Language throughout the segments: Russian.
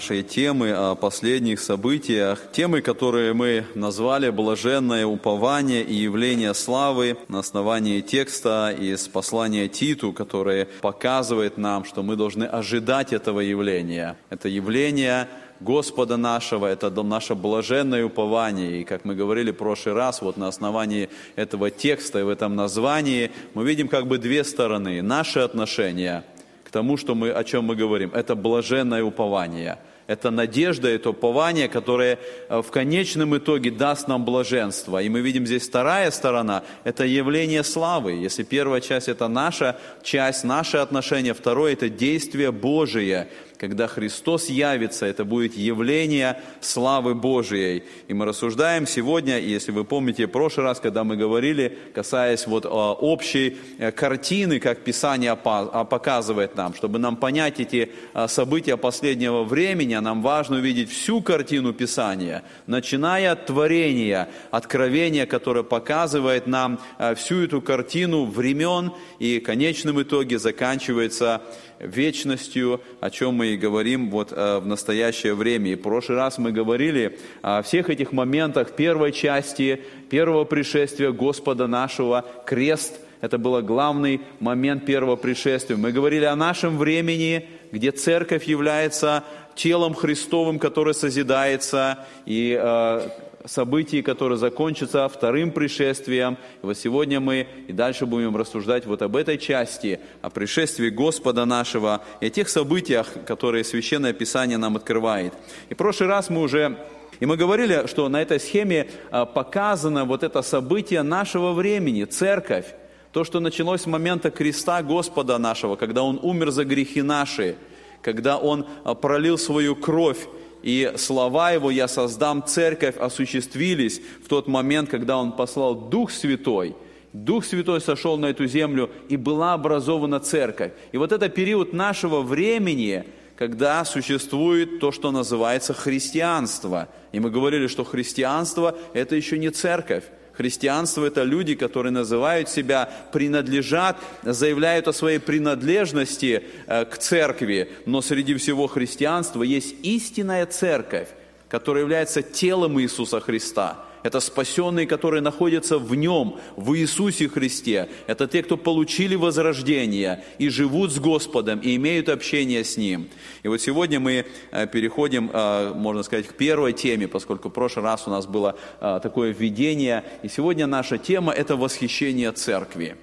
нашей темы о последних событиях, темы, которые мы назвали «Блаженное упование и явление славы» на основании текста из послания Титу, который показывает нам, что мы должны ожидать этого явления. Это явление Господа нашего, это наше блаженное упование. И как мы говорили в прошлый раз, вот на основании этого текста и в этом названии мы видим как бы две стороны. Наши отношения – к тому, что мы, о чем мы говорим. Это блаженное упование. Это надежда, это упование, которое э, в конечном итоге даст нам блаженство. И мы видим здесь вторая сторона, это явление славы. Если первая часть это наша часть, наши отношения, второе это действие Божие – когда Христос явится, это будет явление славы Божией. И мы рассуждаем сегодня, и если вы помните в прошлый раз, когда мы говорили, касаясь вот а, общей э, картины, как Писание а, показывает нам, чтобы нам понять эти события последнего времени, нам важно увидеть всю картину Писания, начиная от творения, откровения, которое показывает нам всю эту картину времен, и в конечном итоге заканчивается вечностью, о чем мы и говорим вот э, в настоящее время. И в прошлый раз мы говорили о всех этих моментах первой части, первого пришествия Господа нашего, крест – это был главный момент первого пришествия. Мы говорили о нашем времени, где церковь является телом Христовым, которое созидается, и э, событий, которые закончатся вторым пришествием. И вот сегодня мы и дальше будем рассуждать вот об этой части, о пришествии Господа нашего и о тех событиях, которые Священное Писание нам открывает. И в прошлый раз мы уже и мы говорили, что на этой схеме а, показано вот это событие нашего времени, церковь. То, что началось с момента креста Господа нашего, когда Он умер за грехи наши, когда Он а, пролил свою кровь и слова Его «Я создам церковь» осуществились в тот момент, когда Он послал Дух Святой. Дух Святой сошел на эту землю, и была образована церковь. И вот это период нашего времени, когда существует то, что называется христианство. И мы говорили, что христианство – это еще не церковь. Христианство – это люди, которые называют себя, принадлежат, заявляют о своей принадлежности э, к церкви, но среди всего христианства есть истинная церковь, которая является телом Иисуса Христа – это спасенные, которые находятся в Нем, в Иисусе Христе. Это те, кто получили возрождение и живут с Господом, и имеют общение с Ним. И вот сегодня мы э, переходим, э, можно сказать, к первой теме, поскольку в прошлый раз у нас было э, такое введение. И сегодня наша тема – это восхищение Церкви.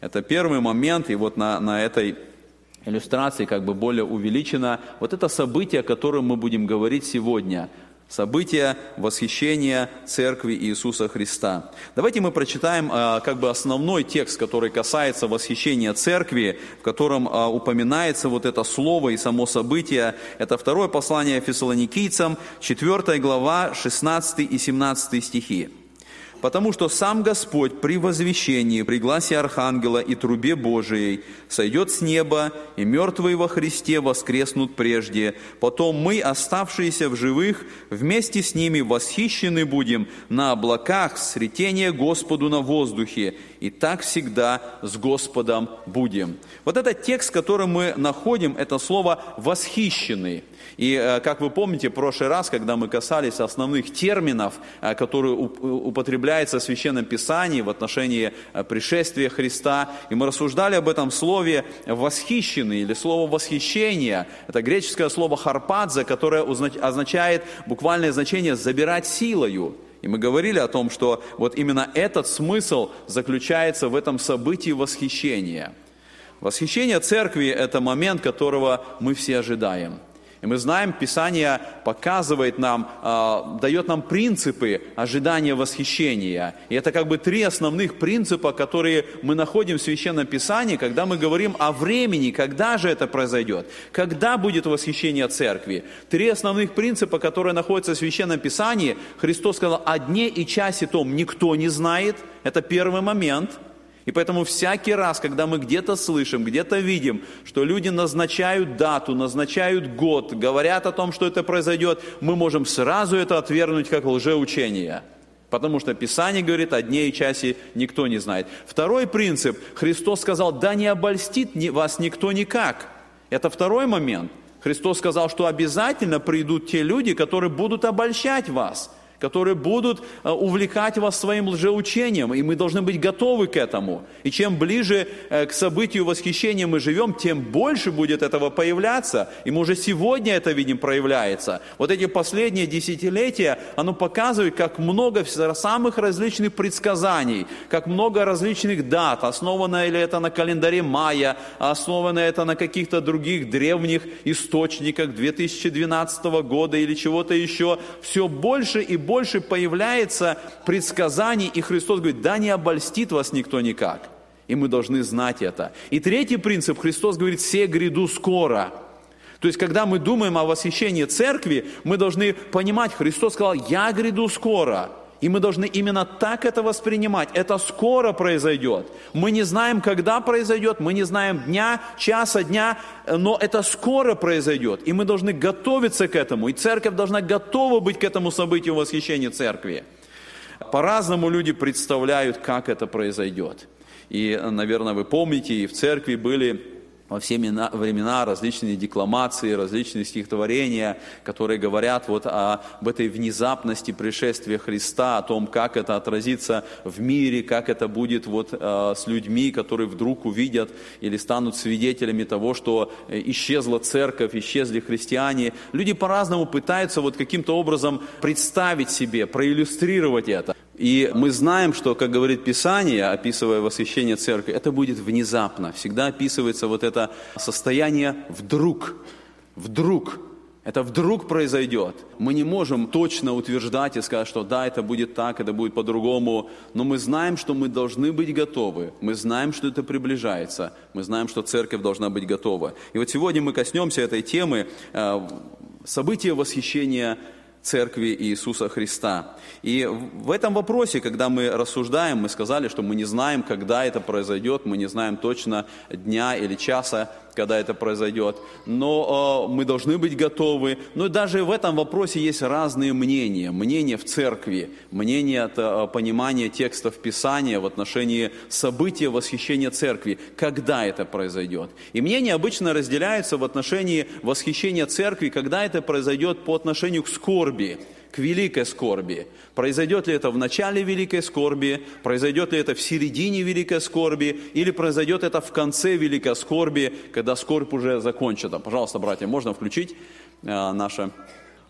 Это первый момент, и вот на, на этой иллюстрации как бы более увеличено вот это событие, о котором мы будем говорить сегодня – события восхищения Церкви Иисуса Христа. Давайте мы прочитаем а, как бы основной текст, который касается восхищения Церкви, в котором а, упоминается вот это слово и само событие. Это второе послание Фессалоникийцам, 4 глава, 16 и 17 стихи. Потому что сам Господь при возвещении, при гласе Архангела и трубе Божией сойдет с неба, и мертвые во Христе воскреснут прежде. Потом мы, оставшиеся в живых, вместе с ними восхищены будем на облаках с Господу на воздухе, и так всегда с Господом будем. Вот этот текст, который мы находим, это слово «восхищенный». И, э, как вы помните, в прошлый раз, когда мы касались основных терминов, э, которые употребляются в Священном Писании в отношении э, пришествия Христа, и мы рассуждали об этом слове «восхищенный» или слово «восхищение». Это греческое слово «харпадзе», которое означает буквальное значение «забирать силою». И мы говорили о том, что вот именно этот смысл заключается в этом событии восхищения. Восхищение церкви – это момент, которого мы все ожидаем – и мы знаем, Писание показывает нам, э, дает нам принципы ожидания восхищения. И это как бы три основных принципа, которые мы находим в Священном Писании, когда мы говорим о времени, когда же это произойдет, когда будет восхищение церкви. Три основных принципа, которые находятся в Священном Писании. Христос сказал, о дне и часе том никто не знает. Это первый момент – и поэтому всякий раз, когда мы где-то слышим, где-то видим, что люди назначают дату, назначают год, говорят о том, что это произойдет, мы можем сразу это отвергнуть как лжеучение. Потому что Писание говорит, о дне и часе никто не знает. Второй принцип. Христос сказал, да не обольстит вас никто никак. Это второй момент. Христос сказал, что обязательно придут те люди, которые будут обольщать вас – которые будут э, увлекать вас своим лжеучением, и мы должны быть готовы к этому. И чем ближе э, к событию восхищения мы живем, тем больше будет этого появляться, и мы уже сегодня это видим проявляется. Вот эти последние десятилетия, оно показывает, как много самых различных предсказаний, как много различных дат, основано ли это на календаре мая, основано это на каких-то других древних источниках 2012 года или чего-то еще, все больше и больше появляется предсказаний, и Христос говорит, да не обольстит вас никто никак. И мы должны знать это. И третий принцип, Христос говорит, все гряду скоро. То есть, когда мы думаем о восхищении церкви, мы должны понимать, Христос сказал, я гряду скоро. И мы должны именно так это воспринимать. Это скоро произойдет. Мы не знаем, когда произойдет, мы не знаем дня, часа, дня, но это скоро произойдет. И мы должны готовиться к этому. И церковь должна готова быть к этому событию восхищения церкви. По-разному люди представляют, как это произойдет. И, наверное, вы помните, и в церкви были во все времена различные декламации, различные стихотворения, которые говорят вот об этой внезапности пришествия Христа, о том, как это отразится в мире, как это будет вот э, с людьми, которые вдруг увидят или станут свидетелями того, что исчезла церковь, исчезли христиане. Люди по-разному пытаются вот каким-то образом представить себе, проиллюстрировать это. И мы знаем, что, как говорит Писание, описывая восхищение церкви, это будет внезапно. Всегда описывается вот это состояние вдруг. Вдруг. Это вдруг произойдет. Мы не можем точно утверждать и сказать, что да, это будет так, это будет по-другому. Но мы знаем, что мы должны быть готовы. Мы знаем, что это приближается. Мы знаем, что церковь должна быть готова. И вот сегодня мы коснемся этой темы э, события восхищения Церкви Иисуса Христа. И в этом вопросе, когда мы рассуждаем, мы сказали, что мы не знаем, когда это произойдет, мы не знаем точно дня или часа, когда это произойдет, но э, мы должны быть готовы. Но даже в этом вопросе есть разные мнения. Мнение в церкви, мнение от э, понимания текстов Писания в отношении события восхищения церкви, когда это произойдет. И мнения обычно разделяются в отношении восхищения церкви, когда это произойдет по отношению к скорби к великой скорби. Произойдет ли это в начале великой скорби, произойдет ли это в середине великой скорби, или произойдет это в конце великой скорби, когда скорбь уже закончена. Пожалуйста, братья, можно включить э, наше...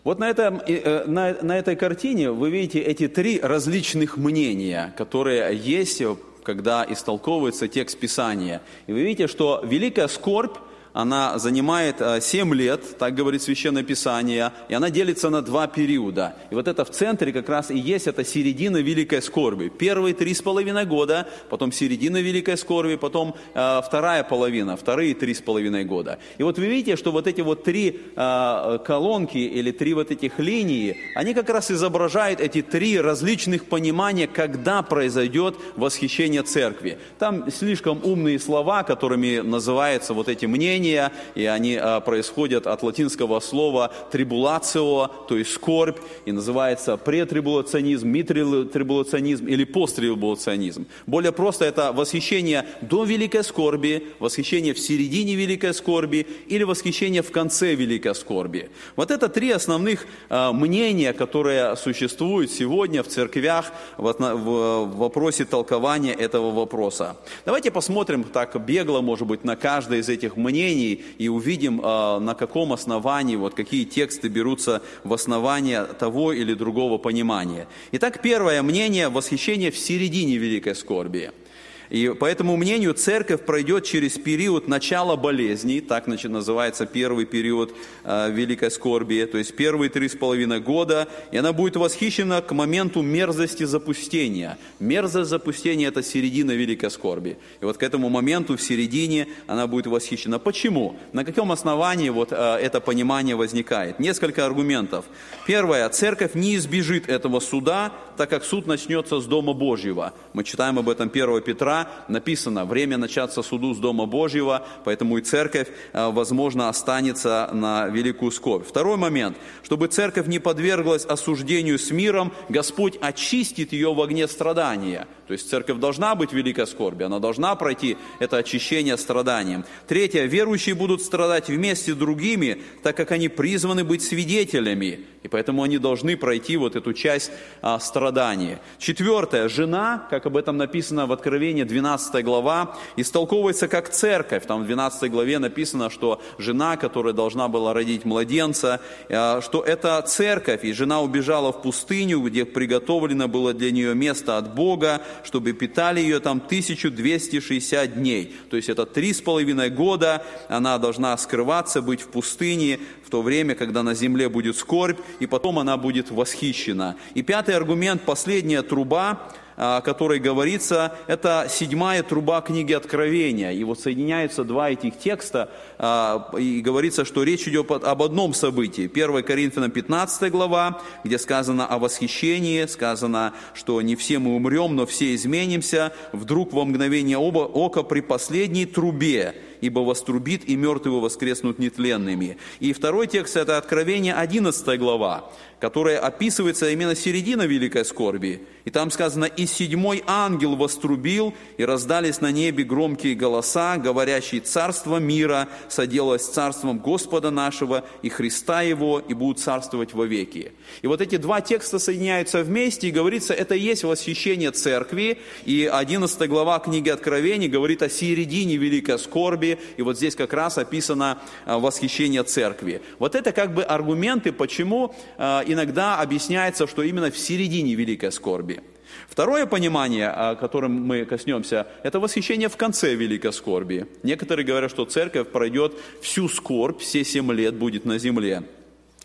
Вот на, этом, э, на, на этой картине вы видите эти три различных мнения, которые есть, когда истолковывается текст Писания. И вы видите, что великая скорбь она занимает 7 э, лет, так говорит Священное Писание, и она делится на два периода. И вот это в центре как раз и есть эта середина великой скорби. Первые три с половиной года, потом середина великой скорби, потом э, вторая половина, вторые три с половиной года. И вот вы видите, что вот эти вот три э, колонки или три вот этих линии, они как раз изображают эти три различных понимания, когда произойдет восхищение церкви. Там слишком умные слова, которыми называются вот эти мнения, мнения, и они а, происходят от латинского слова трибулацио, то есть скорбь, и называется претрибулационизм, митрибулационизм или посттрибулационизм. Более просто это восхищение до великой скорби, восхищение в середине великой скорби или восхищение в конце великой скорби. Вот это три основных а, мнения, которые существуют сегодня в церквях в вопросе толкования этого вопроса. Давайте посмотрим так бегло, может быть, на каждое из этих мнений, мнений и увидим, а, на каком основании, вот какие тексты берутся в основание того или другого понимания. Итак, первое мнение – восхищение в середине великой скорби – и по этому мнению церковь пройдет через период начала болезней, так значит, называется первый период э, великой скорби, то есть первые три с половиной года, и она будет восхищена к моменту мерзости запустения. Мерзость запустения – это середина великой скорби. И вот к этому моменту в середине она будет восхищена. Почему? На каком основании вот э, это понимание возникает? Несколько аргументов. Первое. Церковь не избежит этого суда, так как суд начнется с Дома Божьего. Мы читаем об этом 1 Петра, Написано, время начаться суду с Дома Божьего, поэтому и церковь, а, возможно, останется на великую скорбь. Второй момент. Чтобы церковь не подверглась осуждению с миром, Господь очистит ее в огне страдания. То есть церковь должна быть великой скорби, она должна пройти это очищение страданием. Третье. Верующие будут страдать вместе с другими, так как они призваны быть свидетелями. И поэтому они должны пройти вот эту часть а, страдания. Четвертое. Жена, как об этом написано в Откровении 12 глава, истолковывается как церковь. Там в 12 главе написано, что жена, которая должна была родить младенца, а, что это церковь. И жена убежала в пустыню, где приготовлено было для нее место от Бога, чтобы питали ее там 1260 дней. То есть это три с половиной года она должна скрываться, быть в пустыне, в то время, когда на земле будет скорбь, и потом она будет восхищена. И пятый аргумент, последняя труба, о которой говорится, это седьмая труба книги Откровения. И вот соединяются два этих текста, а, и говорится, что речь идет об одном событии. 1 Коринфянам 15 глава, где сказано о восхищении, сказано, что не все мы умрем, но все изменимся, вдруг во мгновение ока при последней трубе ибо вострубит, и мертвые воскреснут нетленными. И второй текст – это Откровение 11 глава, которая описывается именно середина великой скорби. И там сказано, «И седьмой ангел вострубил, и раздались на небе громкие голоса, говорящие, царство мира соделалось царством Господа нашего и Христа Его, и будут царствовать вовеки». И вот эти два текста соединяются вместе, и говорится, это и есть восхищение церкви, и 11 глава книги Откровений говорит о середине великой скорби, и вот здесь как раз описано а, восхищение церкви. Вот это как бы аргументы, почему а, иногда объясняется, что именно в середине великой скорби. Второе понимание, которым мы коснемся, это восхищение в конце великой скорби. Некоторые говорят, что церковь пройдет всю скорбь, все семь лет будет на земле.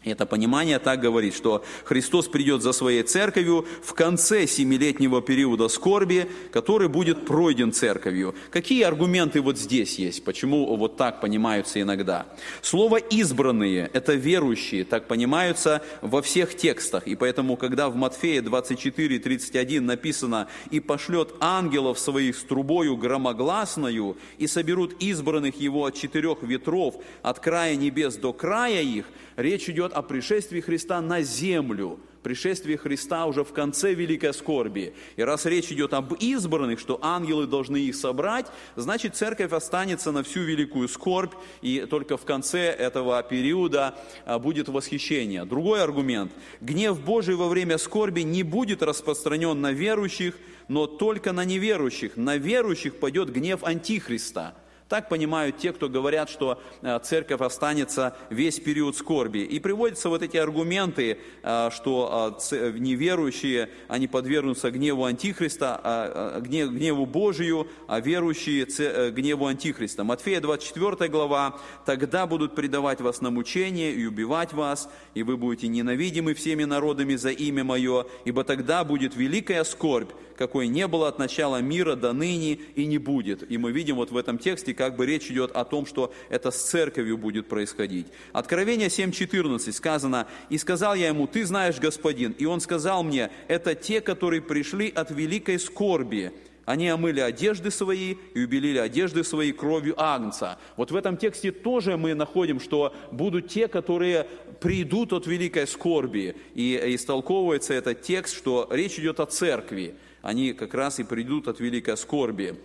Это понимание так говорит, что Христос придет за своей церковью в конце семилетнего периода скорби, который будет пройден церковью. Какие аргументы вот здесь есть? Почему вот так понимаются иногда? Слово «избранные» – это верующие, так понимаются во всех текстах. И поэтому, когда в Матфея 24, 31 написано «И пошлет ангелов своих с трубою громогласною, и соберут избранных его от четырех ветров, от края небес до края их», речь идет о пришествии Христа на землю, пришествии Христа уже в конце великой скорби. И раз речь идет об избранных, что ангелы должны их собрать, значит церковь останется на всю великую скорбь, и только в конце этого периода а, будет восхищение. Другой аргумент. Гнев Божий во время скорби не будет распространен на верующих, но только на неверующих. На верующих пойдет гнев Антихриста – так понимают те, кто говорят, что э, церковь останется весь период скорби. И приводятся вот эти аргументы, э, что э, неверующие, они подвергнутся гневу Антихриста, а, гневу Божию, а верующие гневу Антихриста. Матфея 24 глава, «Тогда будут предавать вас на мучение и убивать вас, и вы будете ненавидимы всеми народами за имя Мое, ибо тогда будет великая скорбь, какой не было от начала мира до ныне и не будет». И мы видим вот в этом тексте, как бы речь идет о том, что это с церковью будет происходить. Откровение 7.14 сказано, «И сказал я ему, ты знаешь, господин». И он сказал мне, это те, которые пришли от великой скорби, они омыли одежды свои и убелили одежды свои кровью Агнца. Вот в этом тексте тоже мы находим, что будут те, которые придут от великой скорби. И истолковывается этот текст, что речь идет о церкви. Они как раз и придут от великой скорби.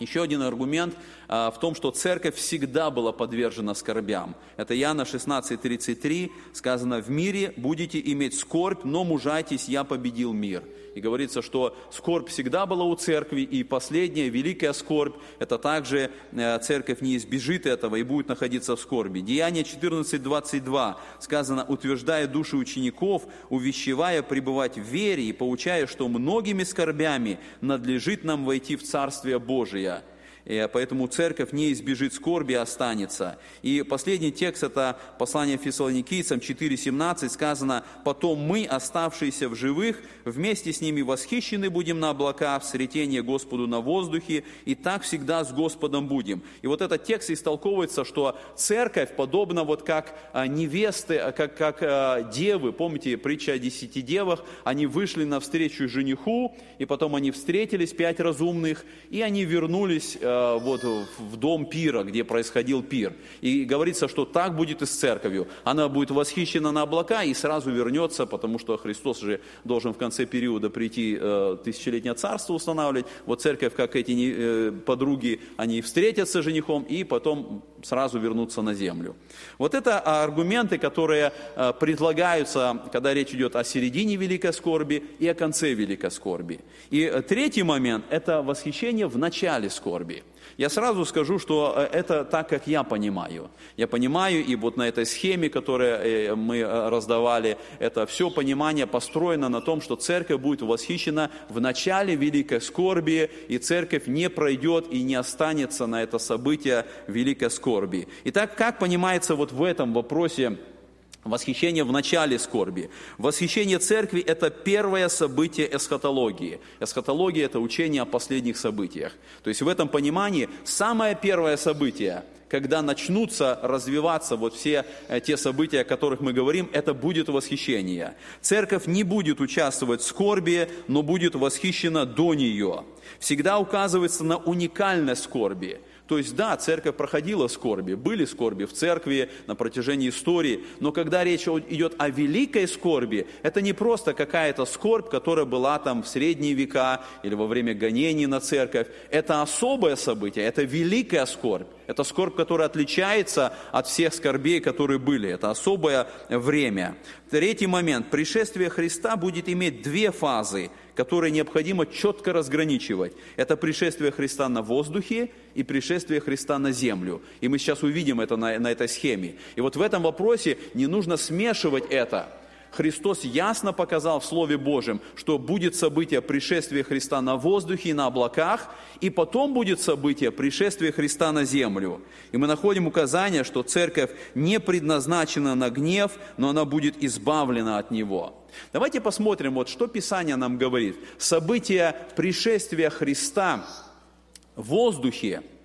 Еще один аргумент а, в том, что церковь всегда была подвержена скорбям. Это Иоанна 16:33 сказано: "В мире будете иметь скорбь, но мужайтесь, я победил мир". И говорится, что скорбь всегда была у церкви, и последняя великая скорбь, это также э, церковь не избежит этого и будет находиться в скорби. Деяние 14:22 сказано: "Утверждая души учеников, увещевая пребывать в вере и поучая, что многими скорбями надлежит нам войти в Царствие Божие". И поэтому церковь не избежит скорби, а останется. И последний текст – это послание фессалоникийцам 4.17, сказано, «Потом мы, оставшиеся в живых, вместе с ними восхищены будем на облака, в сретение Господу на воздухе, и так всегда с Господом будем». И вот этот текст истолковывается, что церковь, подобно вот как а, невесты, а, как, как девы, помните притча о десяти девах, они вышли навстречу жениху, и потом они встретились, пять разумных, и они вернулись Э, вот, в дом пира, где происходил пир. И говорится, что так будет и с церковью. Она будет восхищена на облака и сразу вернется, потому что Христос же должен в конце периода прийти э, тысячелетнее царство устанавливать. Вот церковь, как эти э, подруги, они встретятся с женихом и потом сразу вернутся на землю. Вот это аргументы, которые э, предлагаются, когда речь идет о середине великой скорби и о конце великой скорби. И э, третий момент – это восхищение в начале скорби. Я сразу скажу, что э, это так, как я понимаю. Я понимаю, и вот на этой схеме, которую э, мы э, раздавали, это все понимание построено на том, что церковь будет восхищена в начале великой скорби, и церковь не пройдет и не останется на это событие великой скорби. Итак, как понимается вот в этом вопросе Восхищение в начале скорби. Восхищение церкви – это первое событие эсхатологии. Эсхатология – это учение о последних событиях. То есть в этом понимании самое первое событие, когда начнутся развиваться вот все э, те события, о которых мы говорим, это будет восхищение. Церковь не будет участвовать в скорби, но будет восхищена до нее. Всегда указывается на уникальность скорби – то есть, да, церковь проходила скорби, были скорби в церкви на протяжении истории, но когда речь идет о великой скорби, это не просто какая-то скорбь, которая была там в средние века или во время гонений на церковь. Это особое событие, это великая скорбь. Это скорбь, которая отличается от всех скорбей, которые были. Это особое время. Третий момент. Пришествие Христа будет иметь две фазы, которые необходимо четко разграничивать. Это пришествие Христа на воздухе и пришествие Христа на землю. И мы сейчас увидим это на, на этой схеме. И вот в этом вопросе не нужно смешивать это. Христос ясно показал в Слове Божьем, что будет событие пришествия Христа на воздухе и на облаках, и потом будет событие пришествия Христа на землю. И мы находим указание, что церковь не предназначена на гнев, но она будет избавлена от него. Давайте посмотрим, вот что Писание нам говорит. Событие пришествия Христа в воздухе –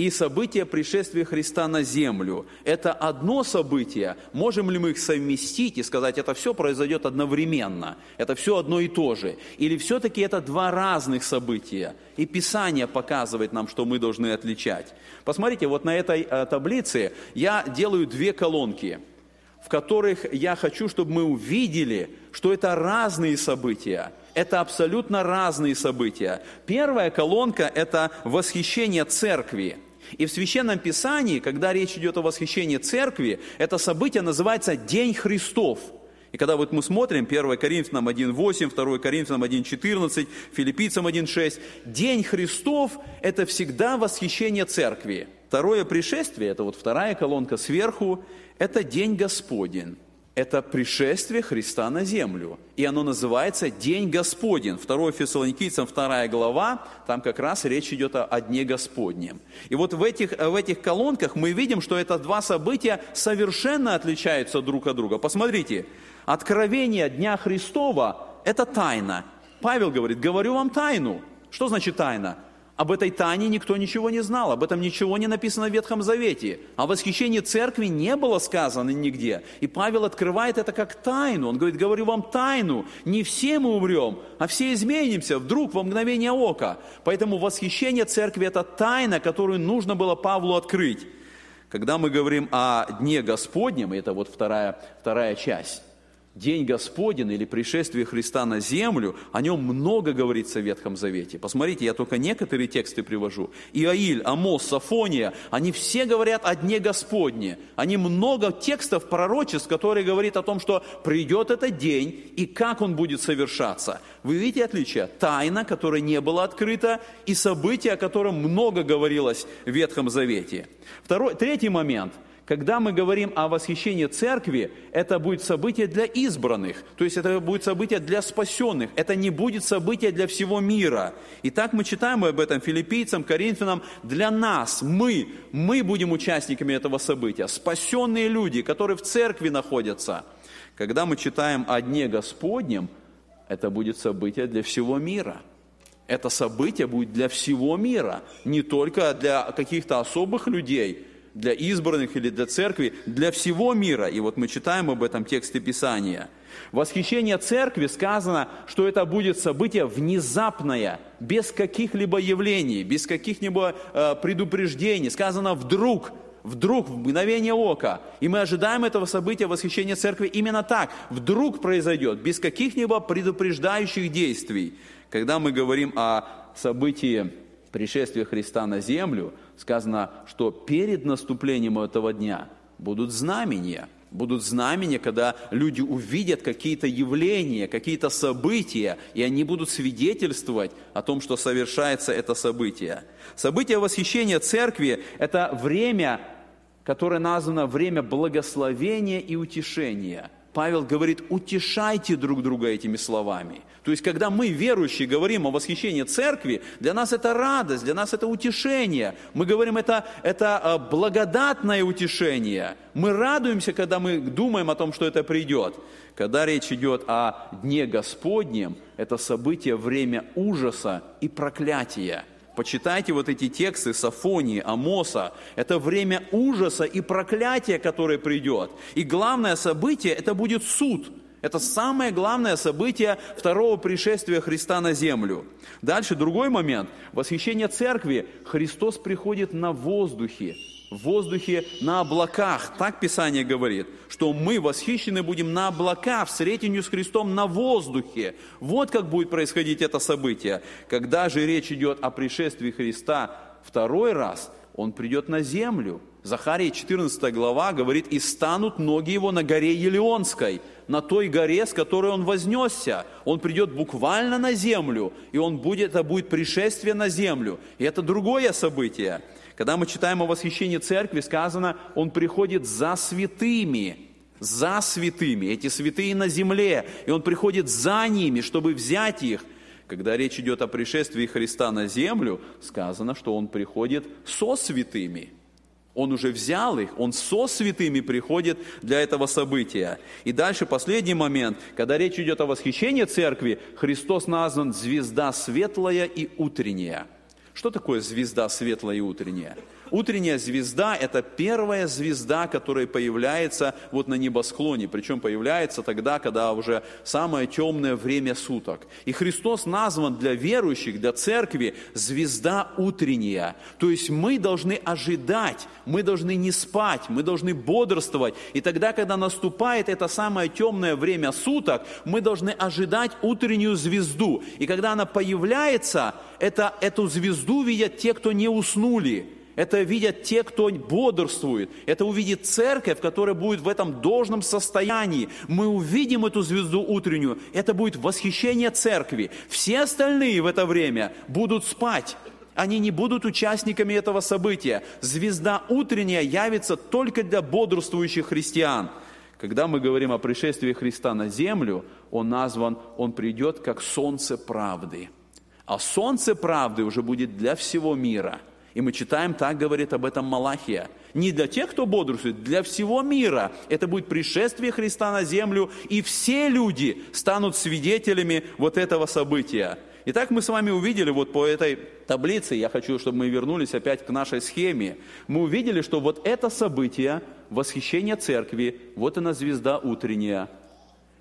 и событие пришествия Христа на землю. Это одно событие. Можем ли мы их совместить и сказать, это все произойдет одновременно? Это все одно и то же? Или все-таки это два разных события? И Писание показывает нам, что мы должны отличать. Посмотрите, вот на этой э, таблице я делаю две колонки, в которых я хочу, чтобы мы увидели, что это разные события. Это абсолютно разные события. Первая колонка – это восхищение церкви – и в Священном Писании, когда речь идет о восхищении церкви, это событие называется День Христов. И когда вот мы смотрим 1 Коринфянам 1.8, 2 Коринфянам 1.14, Филиппийцам 1.6, День Христов – это всегда восхищение церкви. Второе пришествие, это вот вторая колонка сверху, это День Господень это пришествие Христа на землю. И оно называется День Господень. 2 Фессалоникийцам 2 глава, там как раз речь идет о, Дне Господнем. И вот в этих, в этих колонках мы видим, что это два события совершенно отличаются друг от друга. Посмотрите, откровение Дня Христова – это тайна. Павел говорит, говорю вам тайну. Что значит тайна? Об этой тайне никто ничего не знал, об этом ничего не написано в Ветхом Завете. О восхищении церкви не было сказано нигде. И Павел открывает это как тайну. Он говорит, говорю вам тайну, не все мы умрем, а все изменимся вдруг во мгновение ока. Поэтому восхищение церкви – это тайна, которую нужно было Павлу открыть. Когда мы говорим о Дне Господнем, это вот вторая, вторая часть, День Господень или пришествие Христа на землю, о нем много говорится в Ветхом Завете. Посмотрите, я только некоторые тексты привожу. Иаиль, Амос, Сафония, они все говорят о Дне Господне. Они много текстов пророчеств, которые говорят о том, что придет этот день и как он будет совершаться. Вы видите отличие? Тайна, которая не была открыта, и событие, о котором много говорилось в Ветхом Завете. Второй, третий момент – Когда мы говорим о восхищении церкви, это будет событие для избранных, то есть это будет событие для спасенных, это не будет событие для всего мира. И так мы читаем об этом филиппийцам, коринфянам, для нас, мы, мы будем участниками этого события, спасенные люди, которые в церкви находятся. Когда мы читаем о Дне Господнем, это будет событие для всего мира – это событие будет для всего мира, не только для каких-то особых людей, для избранных или для церкви, для всего мира. И вот мы читаем об этом тексте Писания. Восхищение церкви сказано, что это будет событие внезапное, без каких-либо явлений, без каких-либо э, предупреждений. Сказано вдруг, вдруг, в мгновение ока. И мы ожидаем этого события восхищения церкви именно так. Вдруг произойдет, без каких-либо предупреждающих действий. Когда мы говорим о событии пришествия Христа на землю, сказано, что перед наступлением этого дня будут знамения. Будут знамения, когда люди увидят какие-то явления, какие-то события, и они будут свидетельствовать о том, что совершается это событие. Событие восхищения церкви – это время, которое названо время благословения и утешения – Павел говорит, утешайте друг друга этими словами. То есть, когда мы, верующие, говорим о восхищении церкви, для нас это радость, для нас это утешение. Мы говорим, это, это а, благодатное утешение. Мы радуемся, когда мы думаем о том, что это придет. Когда речь идет о Дне Господнем, это событие, время ужаса и проклятия. Почитайте вот эти тексты Сафонии, Амоса. Это время ужаса и проклятия, которое придет. И главное событие – это будет суд. Это самое главное событие второго пришествия Христа на землю. Дальше другой момент. Восхищение церкви. Христос приходит на воздухе в воздухе на облаках. Так Писание говорит, что мы восхищены будем на облаках, в сретению с Христом на воздухе. Вот как будет происходить это событие. Когда же речь идет о пришествии Христа второй раз, Он придет на землю. Захария 14 глава говорит, «И станут ноги его на горе Елеонской, на той горе, с которой он вознесся. Он придет буквально на землю, и он будет, это будет пришествие на землю. И это другое событие. Когда мы читаем о восхищении церкви, сказано, он приходит за святыми, за святыми, эти святые на земле, и он приходит за ними, чтобы взять их. Когда речь идет о пришествии Христа на землю, сказано, что он приходит со святыми. Он уже взял их, он со святыми приходит для этого события. И дальше последний момент, когда речь идет о восхищении церкви, Христос назван звезда светлая и утренняя. Что такое звезда светлая и утренняя? Утренняя звезда – это первая звезда, которая появляется вот на небосклоне, причем появляется тогда, когда уже самое темное время суток. И Христос назван для верующих, для церкви звезда утренняя. То есть мы должны ожидать, мы должны не спать, мы должны бодрствовать. И тогда, когда наступает это самое темное время суток, мы должны ожидать утреннюю звезду. И когда она появляется, это, эту звезду видят те, кто не уснули. Это видят те, кто бодрствует. Это увидит церковь, которая будет в этом должном состоянии. Мы увидим эту звезду утреннюю. Это будет восхищение церкви. Все остальные в это время будут спать. Они не будут участниками этого события. Звезда утренняя явится только для бодрствующих христиан. Когда мы говорим о пришествии Христа на землю, Он назван, Он придет как солнце правды. А солнце правды уже будет для всего мира – и мы читаем, так говорит об этом Малахия. Не для тех, кто бодрствует, для всего мира. Это будет пришествие Христа на землю, и все люди станут свидетелями вот этого события. Итак, мы с вами увидели вот по этой таблице, я хочу, чтобы мы вернулись опять к нашей схеме, мы увидели, что вот это событие, восхищение церкви, вот она звезда утренняя,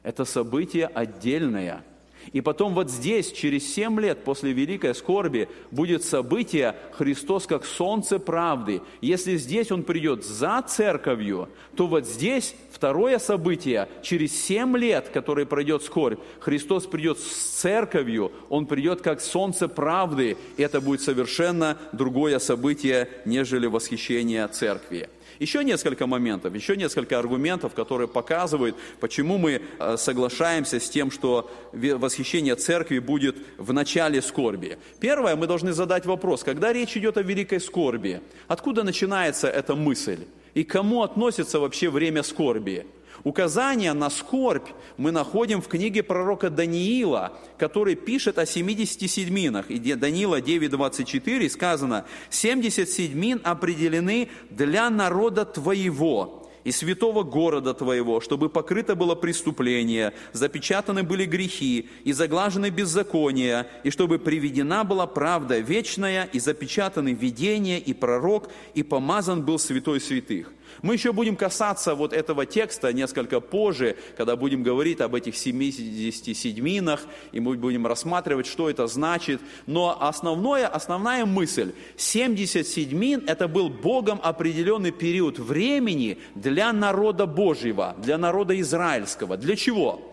это событие отдельное – и потом вот здесь, через семь лет после Великой Скорби, будет событие Христос как солнце правды. Если здесь Он придет за церковью, то вот здесь второе событие, через семь лет, которое пройдет скорбь, Христос придет с церковью, Он придет как солнце правды. Это будет совершенно другое событие, нежели восхищение церкви. Еще несколько моментов, еще несколько аргументов, которые показывают, почему мы э, соглашаемся с тем, что восхищение церкви будет в начале скорби. Первое, мы должны задать вопрос, когда речь идет о великой скорби, откуда начинается эта мысль? И кому относится вообще время скорби? Указание на скорбь мы находим в книге пророка Даниила, который пишет о 70 седьминах. И Даниила 9.24 сказано, «70 седьмин определены для народа твоего, и святого города Твоего, чтобы покрыто было преступление, запечатаны были грехи и заглажены беззакония, и чтобы приведена была правда вечная, и запечатаны видение и пророк, и помазан был святой святых. Мы еще будем касаться вот этого текста несколько позже, когда будем говорить об этих 70 седьминах, и мы будем рассматривать, что это значит. Но основное, основная мысль, 70 седьмин – это был Богом определенный период времени для народа Божьего, для народа израильского. Для чего?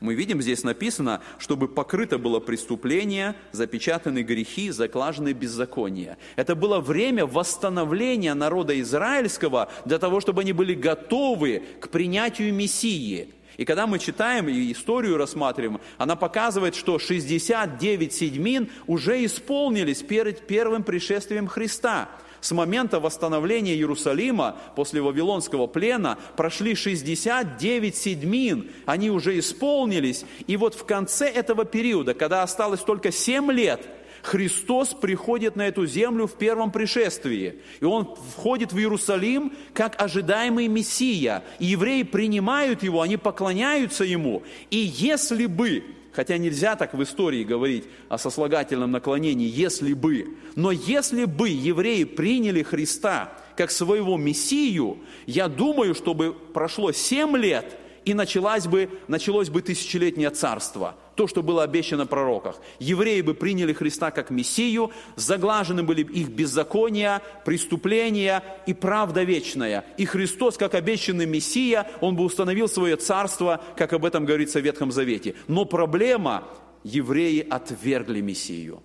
Мы видим, здесь написано, чтобы покрыто было преступление, запечатаны грехи, заклажены беззакония. Это было время восстановления народа израильского для того, чтобы они были готовы к принятию Мессии. И когда мы читаем и историю рассматриваем, она показывает, что 69 седьмин уже исполнились перед первым пришествием Христа. С момента восстановления Иерусалима после Вавилонского плена прошли 69 седьмин, они уже исполнились. И вот в конце этого периода, когда осталось только 7 лет, Христос приходит на эту землю в первом пришествии. И Он входит в Иерусалим как ожидаемый Мессия. И евреи принимают Его, они поклоняются Ему. И если бы Хотя нельзя так в истории говорить о сослагательном наклонении, если бы. Но если бы евреи приняли Христа как своего Мессию, я думаю, чтобы прошло семь лет, и началось бы, началось бы тысячелетнее царство – то, что было обещано в пророках. Евреи бы приняли Христа как Мессию, заглажены были их беззакония, преступления и правда вечная. И Христос, как обещанный Мессия, Он бы установил свое царство, как об этом говорится в Ветхом Завете. Но проблема – евреи отвергли Мессию.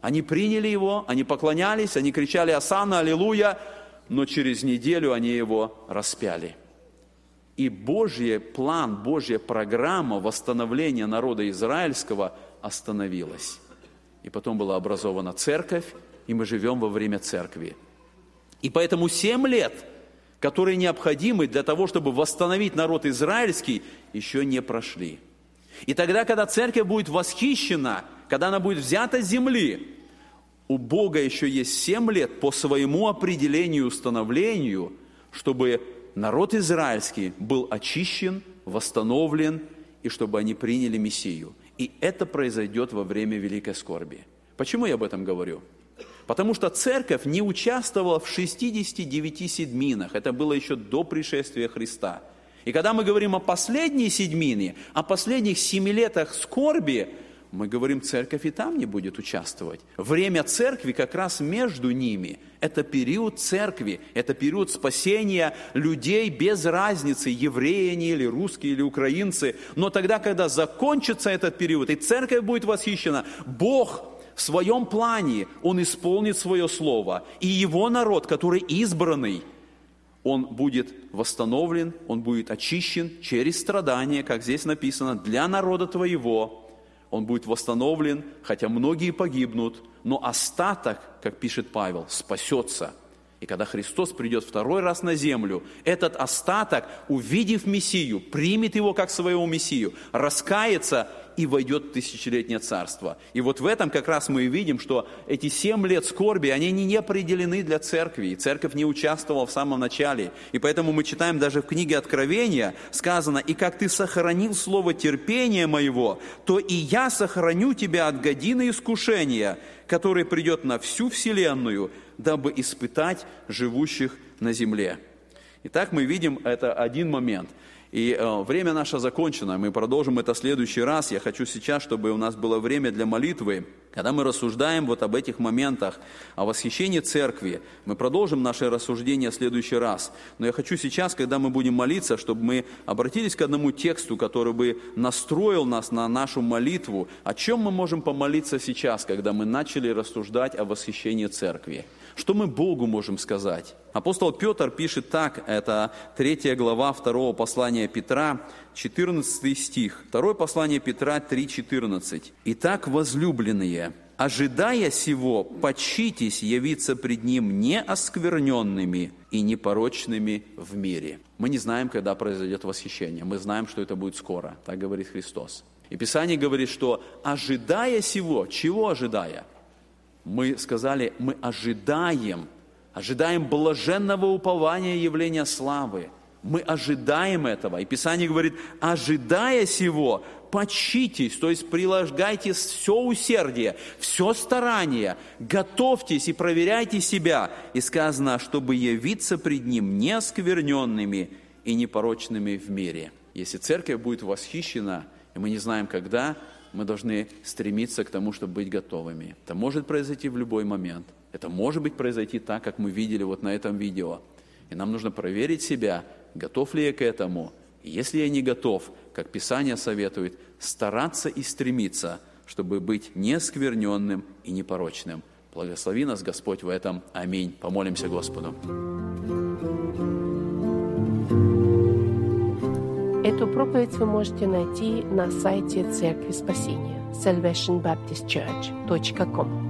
Они приняли Его, они поклонялись, они кричали «Асана, Аллилуйя!», но через неделю они Его распяли – и Божий план, Божья программа восстановления народа израильского остановилась. И потом была образована церковь, и мы живем во время церкви. И поэтому семь лет, которые необходимы для того, чтобы восстановить народ израильский, еще не прошли. И тогда, когда церковь будет восхищена, когда она будет взята с земли, у Бога еще есть семь лет по своему определению и установлению, чтобы народ израильский был очищен, восстановлен, и чтобы они приняли Мессию. И это произойдет во время великой скорби. Почему я об этом говорю? Потому что церковь не участвовала в 69 седминах. Это было еще до пришествия Христа. И когда мы говорим о последней седмине, о последних семи летах скорби, мы говорим, церковь и там не будет участвовать. Время церкви как раз между ними. Это период церкви, это период спасения людей без разницы, евреи они или русские или украинцы. Но тогда, когда закончится этот период, и церковь будет восхищена, Бог в своем плане, Он исполнит свое слово. И Его народ, который избранный, он будет восстановлен, он будет очищен через страдания, как здесь написано, для народа твоего, он будет восстановлен, хотя многие погибнут, но остаток, как пишет Павел, спасется. И когда Христос придет второй раз на землю, этот остаток, увидев Мессию, примет его как своего Мессию, раскается и войдет в тысячелетнее царство. И вот в этом как раз мы и видим, что эти семь лет скорби, они не определены для церкви, и церковь не участвовала в самом начале. И поэтому мы читаем даже в книге Откровения, сказано, «И как ты сохранил слово терпения моего, то и я сохраню тебя от годины искушения, который придет на всю вселенную, дабы испытать живущих на земле». Итак, мы видим это один момент – и э, время наше закончено, мы продолжим это в следующий раз. Я хочу сейчас, чтобы у нас было время для молитвы. Когда мы рассуждаем вот об этих моментах, о восхищении церкви, мы продолжим наше рассуждение в следующий раз. Но я хочу сейчас, когда мы будем молиться, чтобы мы обратились к одному тексту, который бы настроил нас на нашу молитву. О чем мы можем помолиться сейчас, когда мы начали рассуждать о восхищении церкви? Что мы Богу можем сказать? Апостол Петр пишет так, это третья глава второго послания Петра, 14 стих. Второе послание Петра 3,14. «Итак, возлюбленные, ожидая сего, почитесь явиться пред Ним неоскверненными и непорочными в мире. Мы не знаем, когда произойдет восхищение. Мы знаем, что это будет скоро. Так говорит Христос. И Писание говорит, что ожидая сего, чего ожидая? Мы сказали, мы ожидаем, ожидаем блаженного упования явления славы. Мы ожидаем этого. И Писание говорит, ожидая сего, почитесь, то есть прилагайте все усердие, все старание, готовьтесь и проверяйте себя. И сказано, чтобы явиться пред Ним неоскверненными и непорочными в мире. Если церковь будет восхищена, и мы не знаем когда, мы должны стремиться к тому, чтобы быть готовыми. Это может произойти в любой момент. Это может быть произойти так, как мы видели вот на этом видео. И нам нужно проверить себя, готов ли я к этому. И если я не готов, как Писание советует, стараться и стремиться, чтобы быть нескверненным и непорочным. Благослови нас, Господь, в этом. Аминь. Помолимся Господу. Эту проповедь вы можете найти на сайте Церкви Спасения salvationbaptistchurch.com.